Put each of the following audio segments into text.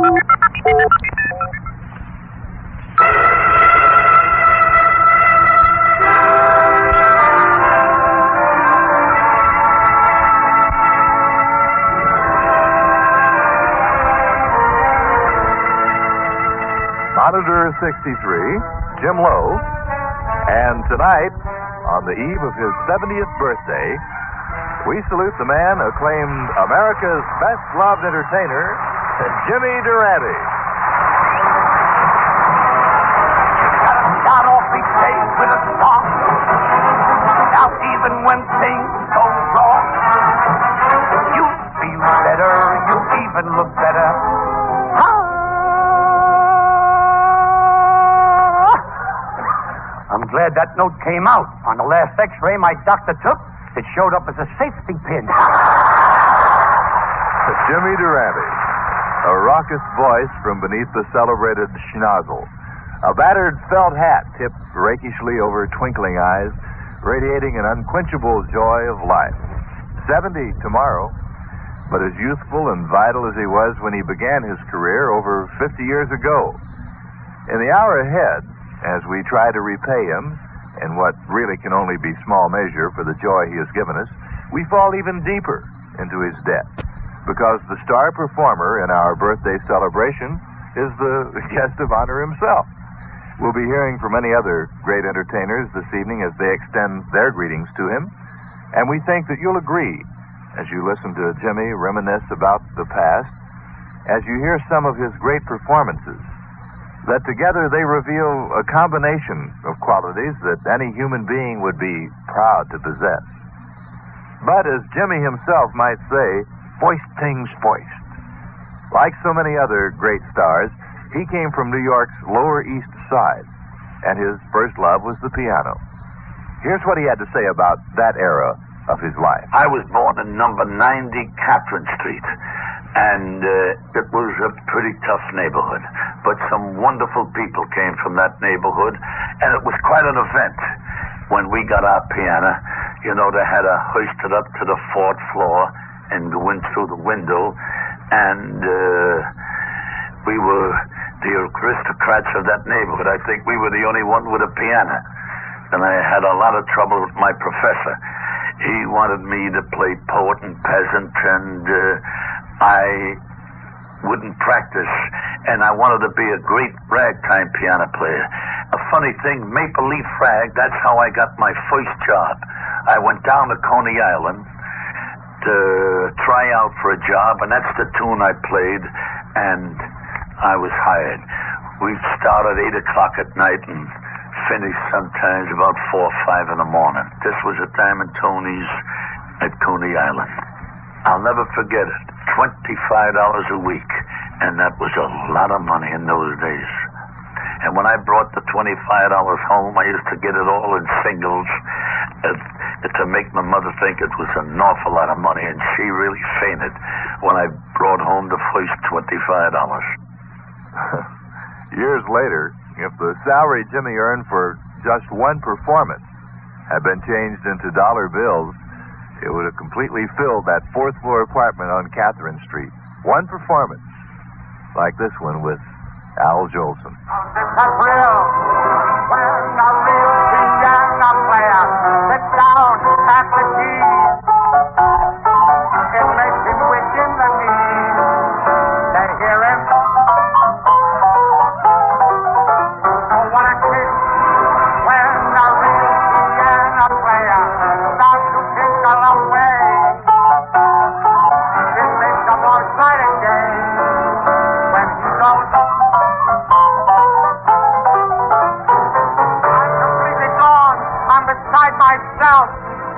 Monitor 63, Jim Lowe. And tonight, on the eve of his 70th birthday, we salute the man acclaimed America's best loved entertainer, Jimmy Durante. Off each day with a song. Now even when things go wrong, you feel better, you even look better. I'm glad that note came out. On the last x-ray my doctor took, it showed up as a safety pin. Jimmy Durante, a raucous voice from beneath the celebrated schnozzle. A battered felt hat tipped rakishly over twinkling eyes, radiating an unquenchable joy of life. 70 tomorrow, but as youthful and vital as he was when he began his career over 50 years ago. In the hour ahead, as we try to repay him in what really can only be small measure for the joy he has given us, we fall even deeper into his debt. Because the star performer in our birthday celebration is the guest of honor himself. We'll be hearing from many other great entertainers this evening as they extend their greetings to him. And we think that you'll agree as you listen to Jimmy reminisce about the past, as you hear some of his great performances that together they reveal a combination of qualities that any human being would be proud to possess. But as Jimmy himself might say, voiced things voiced. Like so many other great stars, he came from New York's Lower East Side, and his first love was the piano. Here's what he had to say about that era of his life. I was born in number 90 Catherine Street, and uh, it was a pretty tough neighborhood. But some wonderful people came from that neighborhood, and it was quite an event when we got our piano. You know, they had to hoist it up to the fourth floor and in through the window, and uh, we were the aristocrats of that neighborhood. I think we were the only one with a piano. And I had a lot of trouble with my professor. He wanted me to play poet and peasant, and uh, I wouldn't practice. And I wanted to be a great ragtime piano player. A funny thing, Maple Leaf Rag, that's how I got my first job. I went down to Coney Island to try out for a job, and that's the tune I played, and I was hired. We started 8 o'clock at night and finished sometimes about 4 or 5 in the morning. This was at Diamond Tony's at Coney Island. I'll never forget it. $25 a week, and that was a lot of money in those days. And when I brought the $25 home, I used to get it all in singles uh, to make my mother think it was an awful lot of money, and she really fainted when I brought home the first $25. Years later, if the salary Jimmy earned for just one performance had been changed into dollar bills, it would have completely filled that fourth floor apartment on Catherine Street. One performance, like this one with Al Jolson. Down at the keys, it makes him in the knees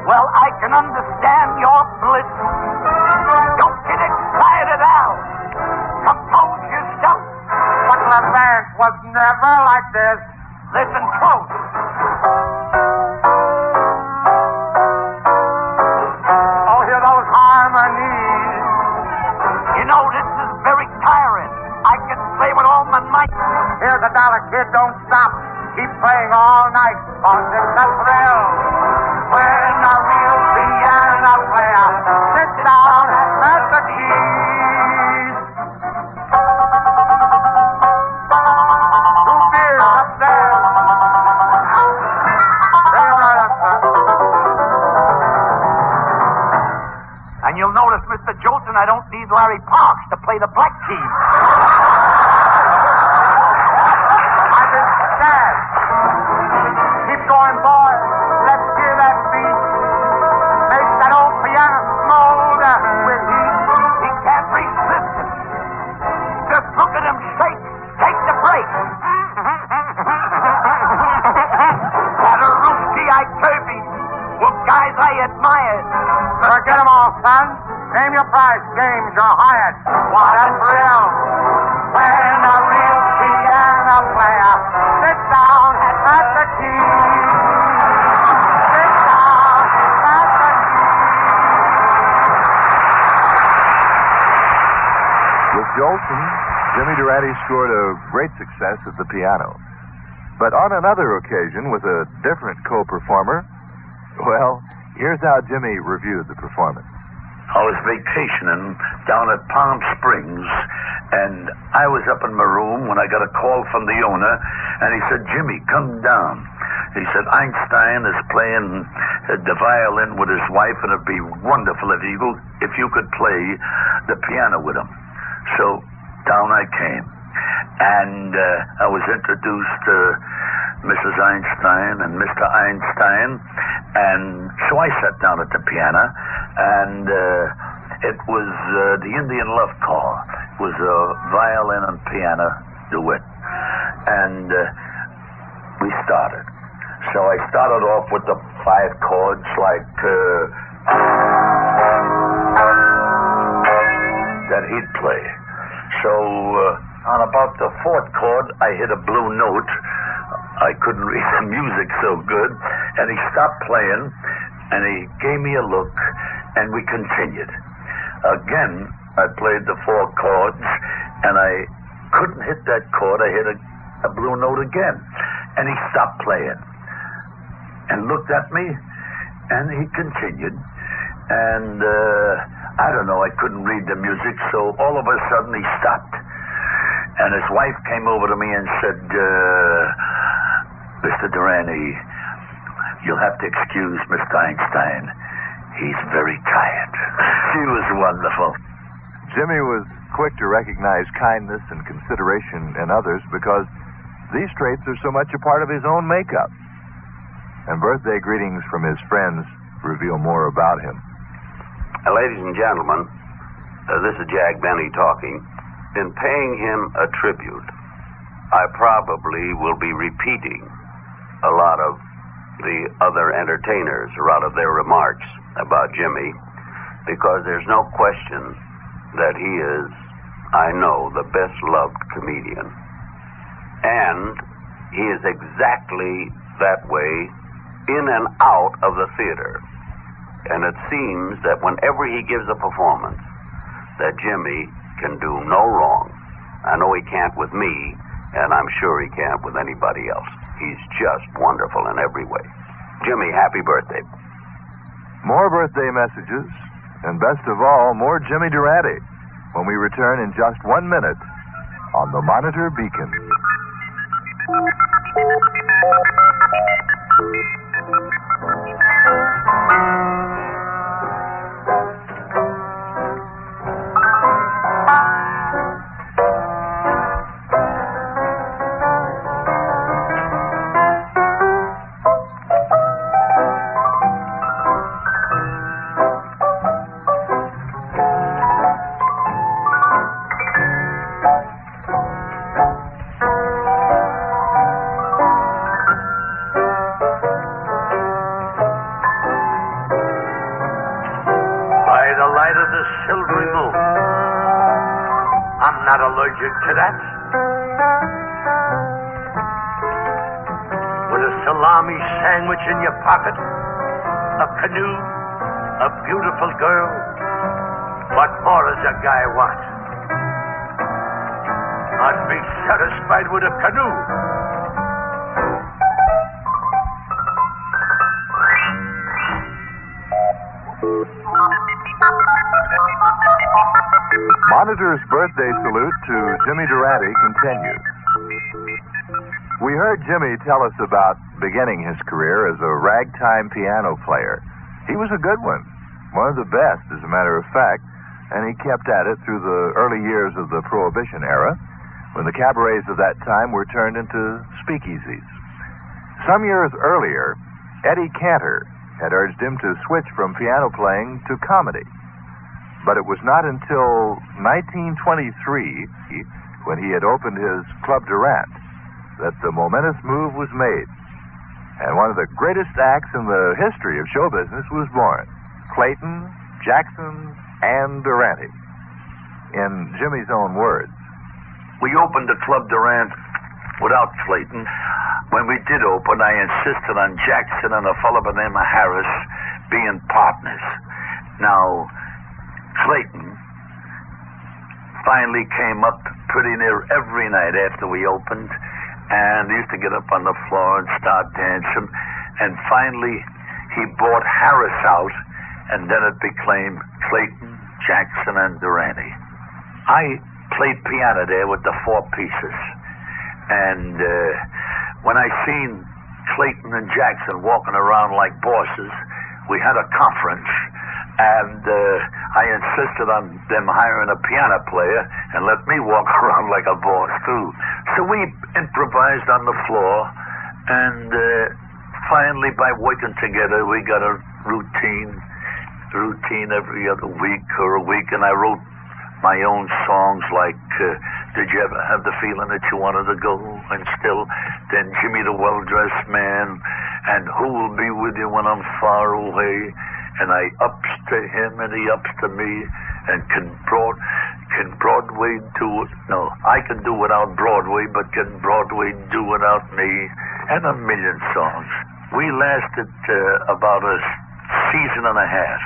Well, I can understand your bliss. Don't get excited, Al. Compose yourself. But Levant was never like this. Listen close. Here's a Dollar Kid don't stop. Keep playing all night on this thrill. When a real piano player sits down and plays the keys. Who there? Right up, sir. And you'll notice, Mr. Jolson, I don't need Larry Parks to play the black keys. Son. Name your. What a thrill. When a real piano player sits down at the key. With Jolson, Jimmy Durante scored a great success at the piano. But on another occasion, with a different co-performer, well, here's how Jimmy reviewed the performance. I was vacationing down at Palm Springs, and I was up in my room when I got a call from the owner, and he said, Jimmy, come down. He said, Einstein is playing uh, the violin with his wife, and it'd be wonderful if you, if you could play the piano with him. So down I came, and uh, I was introduced to Mrs. Einstein and Mr. Einstein, and so I sat down at the piano, and uh, it was uh, the Indian Love Call. It was a violin and piano duet, and uh, we started. So I started off with the five chords like that he'd play. So uh, on about the fourth chord, I hit a blue note. I couldn't read the music so good, and he stopped playing, and he gave me a look, and we continued. Again, I played the four chords, and I couldn't hit that chord. I hit a, a blue note again, and he stopped playing, and looked at me, and he continued, and uh, I don't know. I couldn't read the music, so all of a sudden he stopped. And his wife came over to me and said, uh, Mr. Durante, you'll have to excuse Mr. Einstein. He's very tired. she was wonderful. Jimmy was quick to recognize kindness and consideration in others because these traits are so much a part of his own makeup. And birthday greetings from his friends reveal more about him. Uh, ladies and gentlemen, uh, this is Jack Benny talking. In paying him a tribute, I probably will be repeating a lot of the other entertainers, a lot of their remarks about Jimmy, because there's no question that he is, I know, the best loved comedian. And he is exactly that way in and out of the theater. And it seems that whenever he gives a performance, that Jimmy can do no wrong. I know he can't with me, and I'm sure he can't with anybody else. He's just wonderful in every way. Jimmy, happy birthday. More birthday messages, and best of all, more Jimmy Durante when we return in just one minute on the Monitor Beacon. Allergic to that. With a salami sandwich in your pocket, a canoe, a beautiful girl. What more does a guy want? I'd be satisfied with a canoe. Monitor's birthday salute to Jimmy Durante continues. We heard Jimmy tell us about beginning his career as a ragtime piano player. He was a good one, one of the best, as a matter of fact, and he kept at it through the early years of the Prohibition era, when the cabarets of that time were turned into speakeasies. Some years earlier, Eddie Cantor had urged him to switch from piano playing to comedy. But it was not until 1923, when he had opened his Club Durant, that the momentous move was made. And one of the greatest acts in the history of show business was born. Clayton, Jackson, and Durante. In Jimmy's own words. We opened the Club Durant without Clayton. When we did open, I insisted on Jackson and a fellow by the name of Harris being partners. Now, Clayton finally came up pretty near every night after we opened, and used to get up on the floor and start dancing. And finally, he bought Harris out, and then it became Clayton, Jackson, and Durante. I played piano there with the four pieces, and uh, when I seen Clayton and Jackson walking around like bosses, we had a conference, and uh, I insisted on them hiring a piano player and let me walk around like a boss too. So we improvised on the floor, and uh, finally, by working together, we got a routine, routine every other week or a week, and I wrote my own songs like uh, Did You Ever Have the Feeling That You Wanted to Go? And still, then Jimmy the Well Dressed Man, and Who Will Be With You When I'm Far Away? And I ups to him and he ups to me, and can Broad can Broadway do it? No, I can do without Broadway, but can Broadway do without me? And a million songs. We lasted uh, about a season and a half.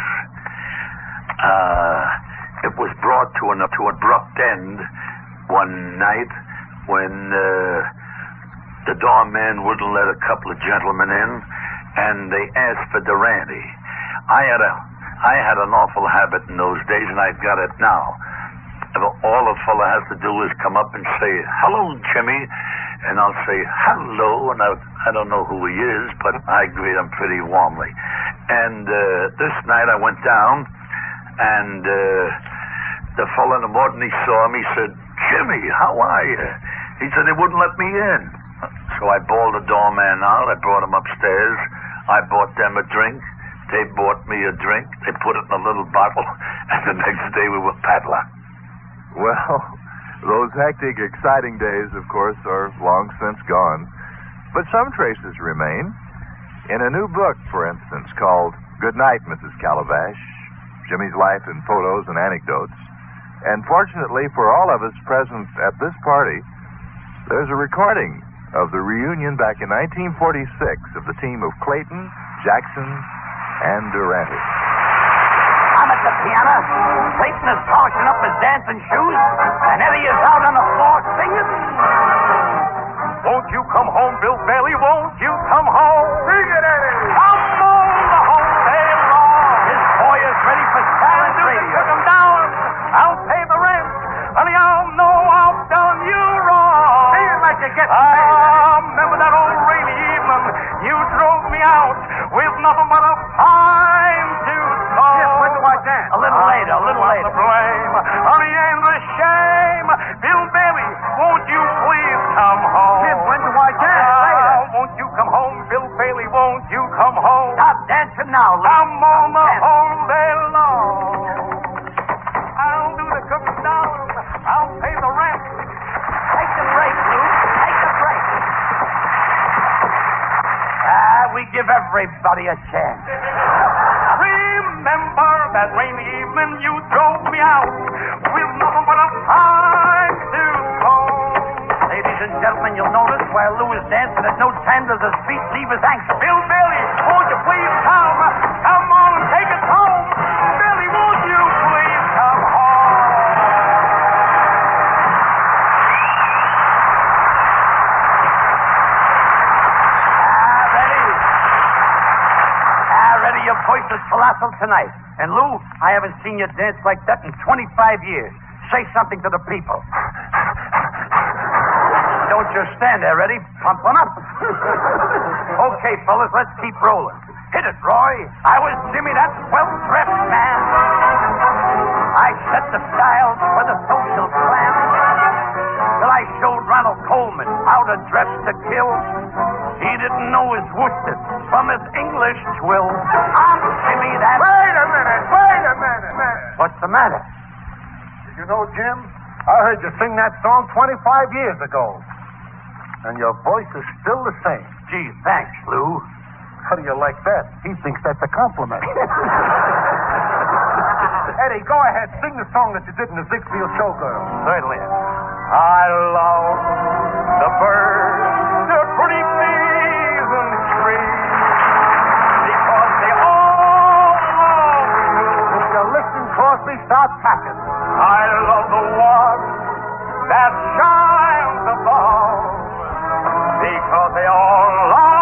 Uh, it was brought to an to abrupt end one night when uh, the doorman wouldn't let a couple of gentlemen in, and they asked for Durante. I had a I had an awful habit in those days, and I've got it now. All a fellow has to do is come up and say, "Hello, Jimmy," and I'll say, "Hello," and I, I don't know who he is, but I greet him pretty warmly. And uh, this night I went down, and uh, the fellow in the morning he saw me, he said, Jimmy, how are you? He said, they wouldn't let me in. So I bawled the doorman out. I brought him upstairs. I bought them a drink. They bought me a drink. They put it in a little bottle. And the next day we were padlocked. Well, those hectic, exciting days, of course, are long since gone. But some traces remain. In a new book, for instance, called Good Night, Mrs. Calabash, Jimmy's life in photos and anecdotes. And fortunately for all of us present at this party, there's a recording of the reunion back in 1946 of the team of Clayton, Jackson, and Durante. I'm at the piano. Clayton is polishing up his dancing shoes, and Eddie is out on the floor singing. Won't you come home, Bill Bailey? Won't you come home? Sing it, Eddie! Come on the whole day long. His boy is ready for silent radio. Took him down. I'll pay the rent. Honey, I'll know I've done you wrong. Say it like you get paid. Ah, remember that old rainy evening? You drove me out with nothing but a fine tooth comb. Yes, when do I dance? A little later, a little later. the blame? Honey, ain't the shame. Bill Bailey, won't you please come home? Jim, when do I dance? Ah, Later. won't you come home, Bill Bailey? Won't you come home? Stop dancing now, Lou. I'm on the whole day Ah, we give everybody a chance. Remember that rainy evening you drove me out with nothing but a fine tooth comb. Ladies and gentlemen, you'll notice while Lou is dancing that no time does his feet leave his ankle. Bill colossal tonight. And Lou, I haven't seen you dance like that in 25 years. Say something to the people. Don't just stand there, ready? Pump one up. okay, fellas, let's keep rolling. Hit it, Roy. I was Jimmy, that well-dressed man. I set the style for the social plan. I showed Ronald Colman how to dress to kill. He didn't know his worsted from his English twill. I'm Jimmy, that. Wait a minute, wait a minute, minute. What's the matter? You know, Jim, I heard you sing that song 25 years ago. And your voice is still the same. Gee, thanks, Lou. How do you like that? He thinks that's a compliment. Eddie, go ahead. Sing the song that you did in the Ziegfeld Showgirl. Certainly. I love the birds, the pretty season trees, because they all love you. If you listen, Crosby, start packing. I love the one that shines above, because they all love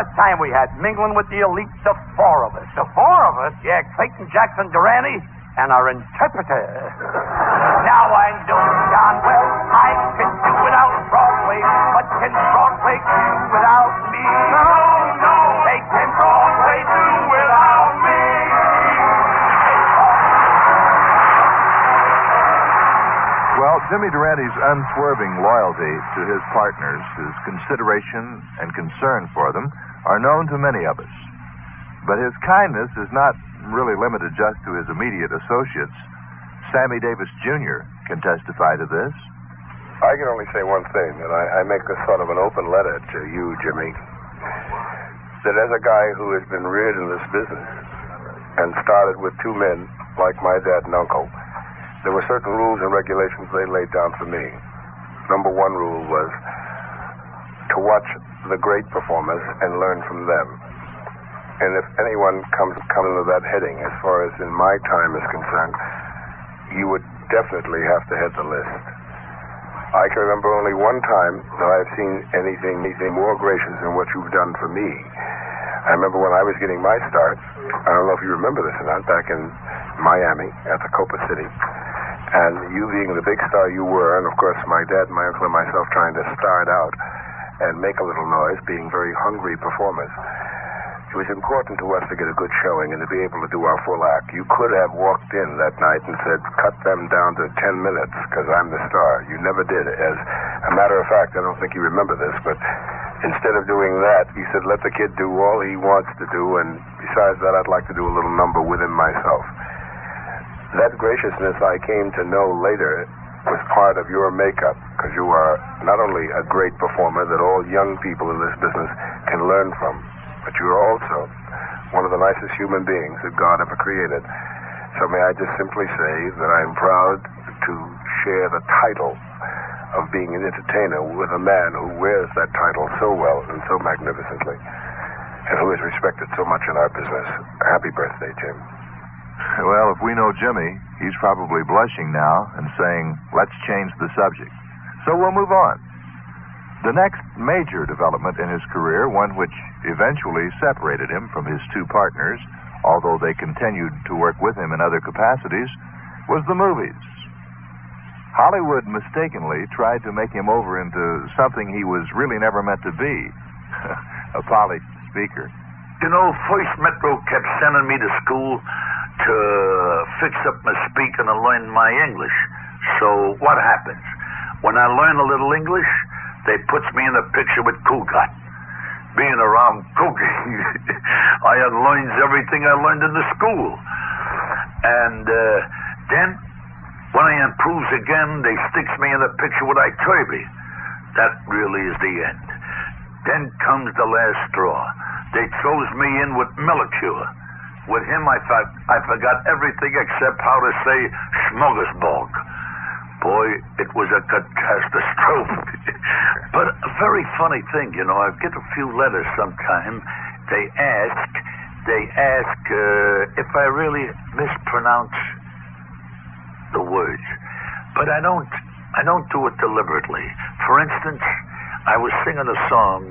a time we had mingling with the elite, the four of us. The four of us? Yeah, Clayton Jackson Durante and our interpreter. now I know darn well I can do without Broadway, but can Broadway do without me? Jimmy Durante's unswerving loyalty to his partners, his consideration and concern for them, are known to many of us. But his kindness is not really limited just to his immediate associates. Sammy Davis Jr. can testify to this. I can only say one thing, and I, I make this sort of an open letter to you, Jimmy. That as a guy who has been reared in this business and started with two men like my dad and uncle, there were certain rules and regulations they laid down for me. Number one rule was to watch the great performers and learn from them. And if anyone comes comes under that heading, as far as in my time is concerned, you would definitely have to head the list. I can remember only one time that I've seen anything anything more gracious than what you've done for me. I remember when I was getting my start. I don't know if you remember this or not. Back in Miami at the Copa City, and you being the big star you were, and of course my dad, my uncle, and myself trying to start out and make a little noise, being very hungry performers. It was important to us to get a good showing and to be able to do our full act. You could have walked in that night and said, cut them down to 10 minutes because I'm the star. You never did. As a matter of fact, I don't think you remember this, but instead of doing that, he said, let the kid do all he wants to do, and besides that, I'd like to do a little number with him myself. That graciousness I came to know later was part of your makeup because you are not only a great performer that all young people in this business can learn from, but you're also one of the nicest human beings that God ever created. So may I just simply say that I'm proud to share the title of being an entertainer with a man who wears that title so well and so magnificently and who is respected so much in our business. Happy birthday, Jim. Well, if we know Jimmy, he's probably blushing now and saying, let's change the subject. So we'll move on. The next major development in his career, one which eventually separated him from his two partners, although they continued to work with him in other capacities, was the movies. Hollywood mistakenly tried to make him over into something he was really never meant to be a polished speaker. You know, First Metro kept sending me to school to fix up my speaking and learn my English. So what happens? When I learn a little English, they puts me in the picture with Cugat. Being around Cugat, I had learned everything I learned in the school. And uh, then, when I improves again, they sticks me in the picture with I Kirby. That really is the end. Then comes the last straw. They throws me in with Millicure. With him, I thought I forgot everything except how to say smorgasbord. boy, it was a catastrophe. But a very funny thing, you know, I get a few letters sometimes. They ask, they ask uh, if I really mispronounce the words. But I don't, I don't do it deliberately. For instance, I was singing a song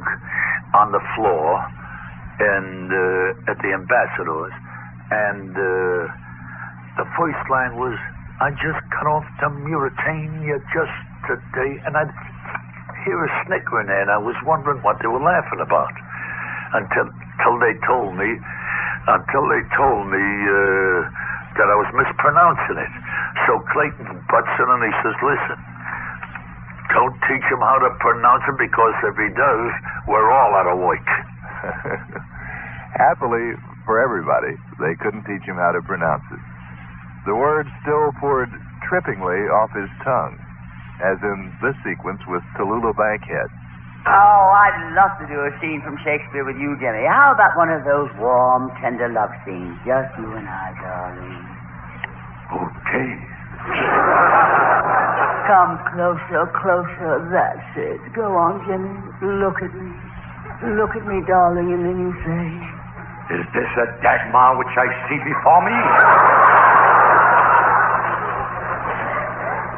on the floor and uh, at the ambassadors, and uh, the first line was, "I just cut off the Mauretania just today," and I'd hear a snicker in there, and I was wondering what they were laughing about until until they told me until they told me uh, that I was mispronouncing it. So Clayton butts in and he says, "Listen." Don't teach him how to pronounce it because if he does, we're all out of work. Happily for everybody, they couldn't teach him how to pronounce it. The words still poured trippingly off his tongue, as in this sequence with Tallulah Bankhead. Oh, I'd love to do a scene from Shakespeare with you, Jimmy. How about one of those warm, tender love scenes? Just you and I, darling. Okay. Come closer, closer. That's it. Go on, Jimmy. Look at me. Look at me, darling, and then you say, Is this a Dagmar which I see before me?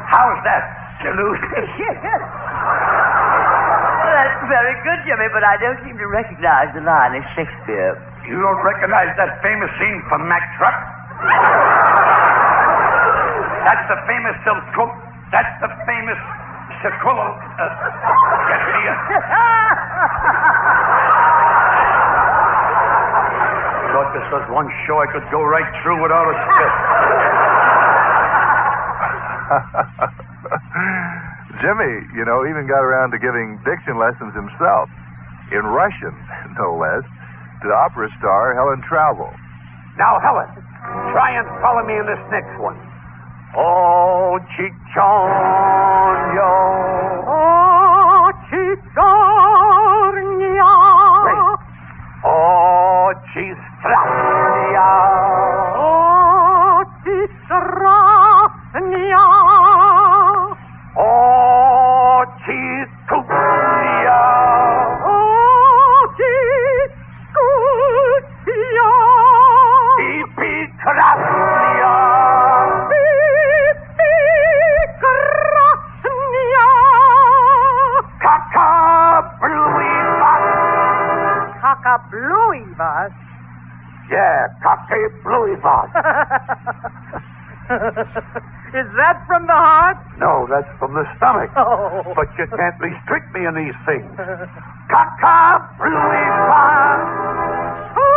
How's that, Delusion? Well, that's very good, Jimmy, but I don't seem to recognize the line of Shakespeare. You don't recognize that famous scene from Mack Truck? That's the famous Silco. That's the famous Sequillo. Uh, get me a. Thought this was one show I could go right through without a spit. Jimmy, you know, even got around to giving diction lessons himself, in Russian, no less, to opera star Helen Traubel. Now, Helen, try and follow me in this next one. Oh, Chichonio. Oh, Chichonio. Oh, Chistrania. Oh, Chistrania. Kakabluivas. Kakabluivas. Yeah, cock-a-bluey bus. Is that from the heart? no, that's from the stomach. Oh. But you can't restrict me in these things. Kakabluivas. That's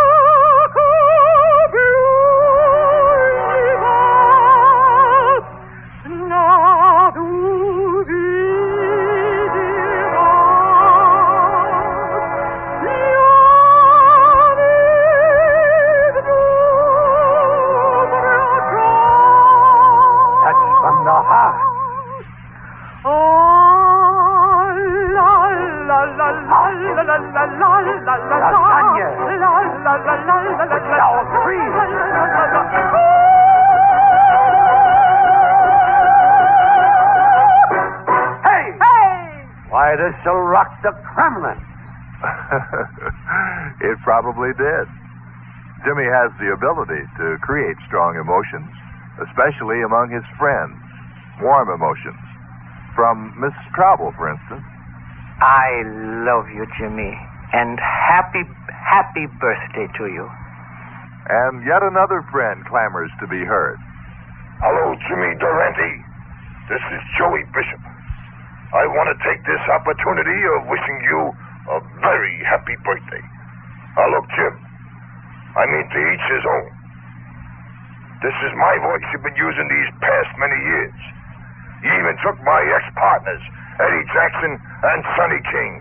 Why, this'll rock the Kremlin. it probably did. Jimmy has the ability to create strong emotions, especially among his friends. Warm emotions. From Miss Traubel, for instance. I love you, Jimmy. And happy, happy birthday to you. And yet another friend clamors to be heard. Hello, Jimmy Durante. This is Joey Bishop. I want to take this opportunity of wishing you a very happy birthday. Now, look, Jim. I mean, to each his own. This is my voice you've been using these past many years. You even took my ex-partners, Eddie Jackson and Sonny King.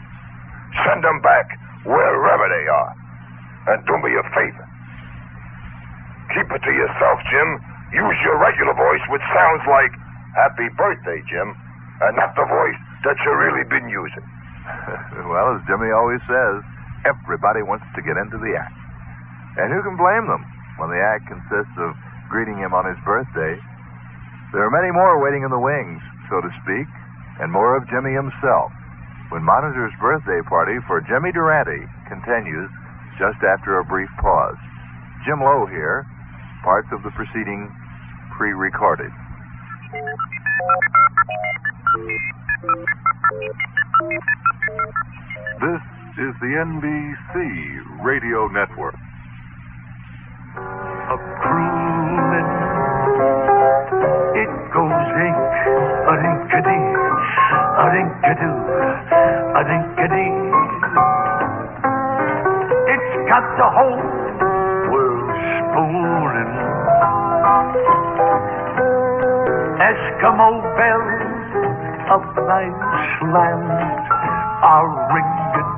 Send them back wherever they are. And do me a favor. Keep it to yourself, Jim. Use your regular voice, which sounds like Happy Birthday, Jim, and not the voice that you really been using. well, as Jimmy always says, everybody wants to get into the act. And who can blame them when the act consists of greeting him on his birthday? There are many more waiting in the wings, so to speak, and more of Jimmy himself when Monitor's birthday party for Jimmy Durante continues just after a brief pause. Jim Lowe here, parts of the proceeding pre recorded. This is the NBC Radio Network. A croonin', it goes ink, a dink a dee, a dink a doo, a dink a dee. It's got the whole world spooning. Eskimo bells of nice land are ringing.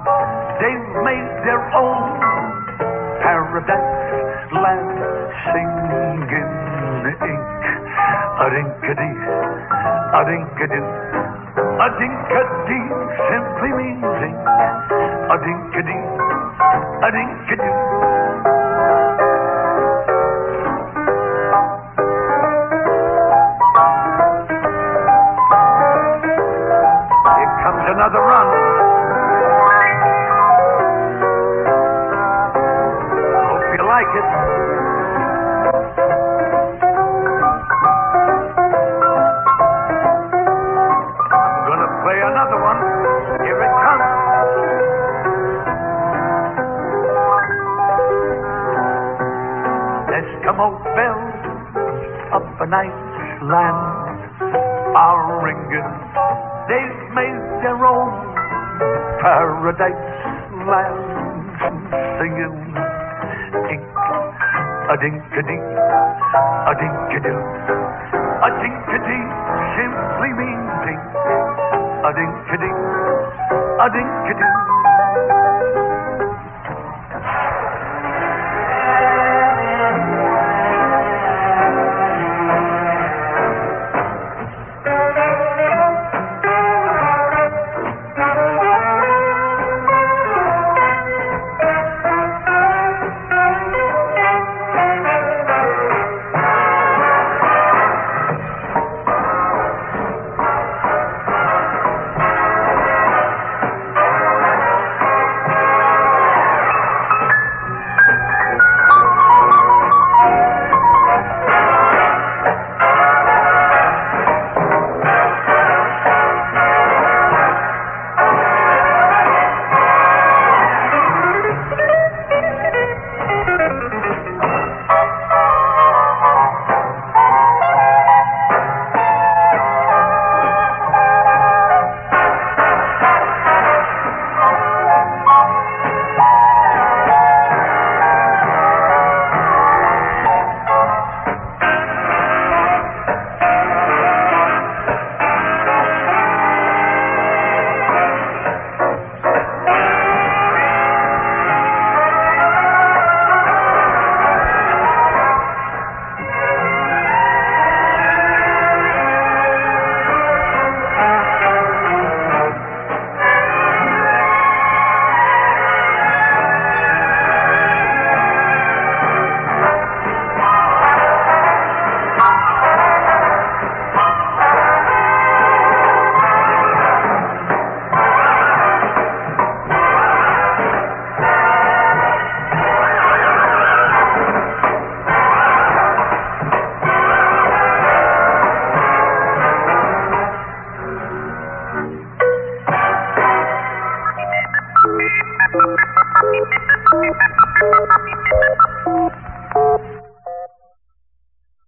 They've made their own paradise land singing ink. A dink a dee, a dink a doo, a dink a dee simply means ink. A dink a dee, another run. Hope you like it. I'm gonna play another one. Here it comes. Eskimo bells of a nice land are ringing. They've made their own paradise land singing. Ink, a dink a dink, a dink a doo. A dink a dink simply means ink. A dink a dink, a dink a doo.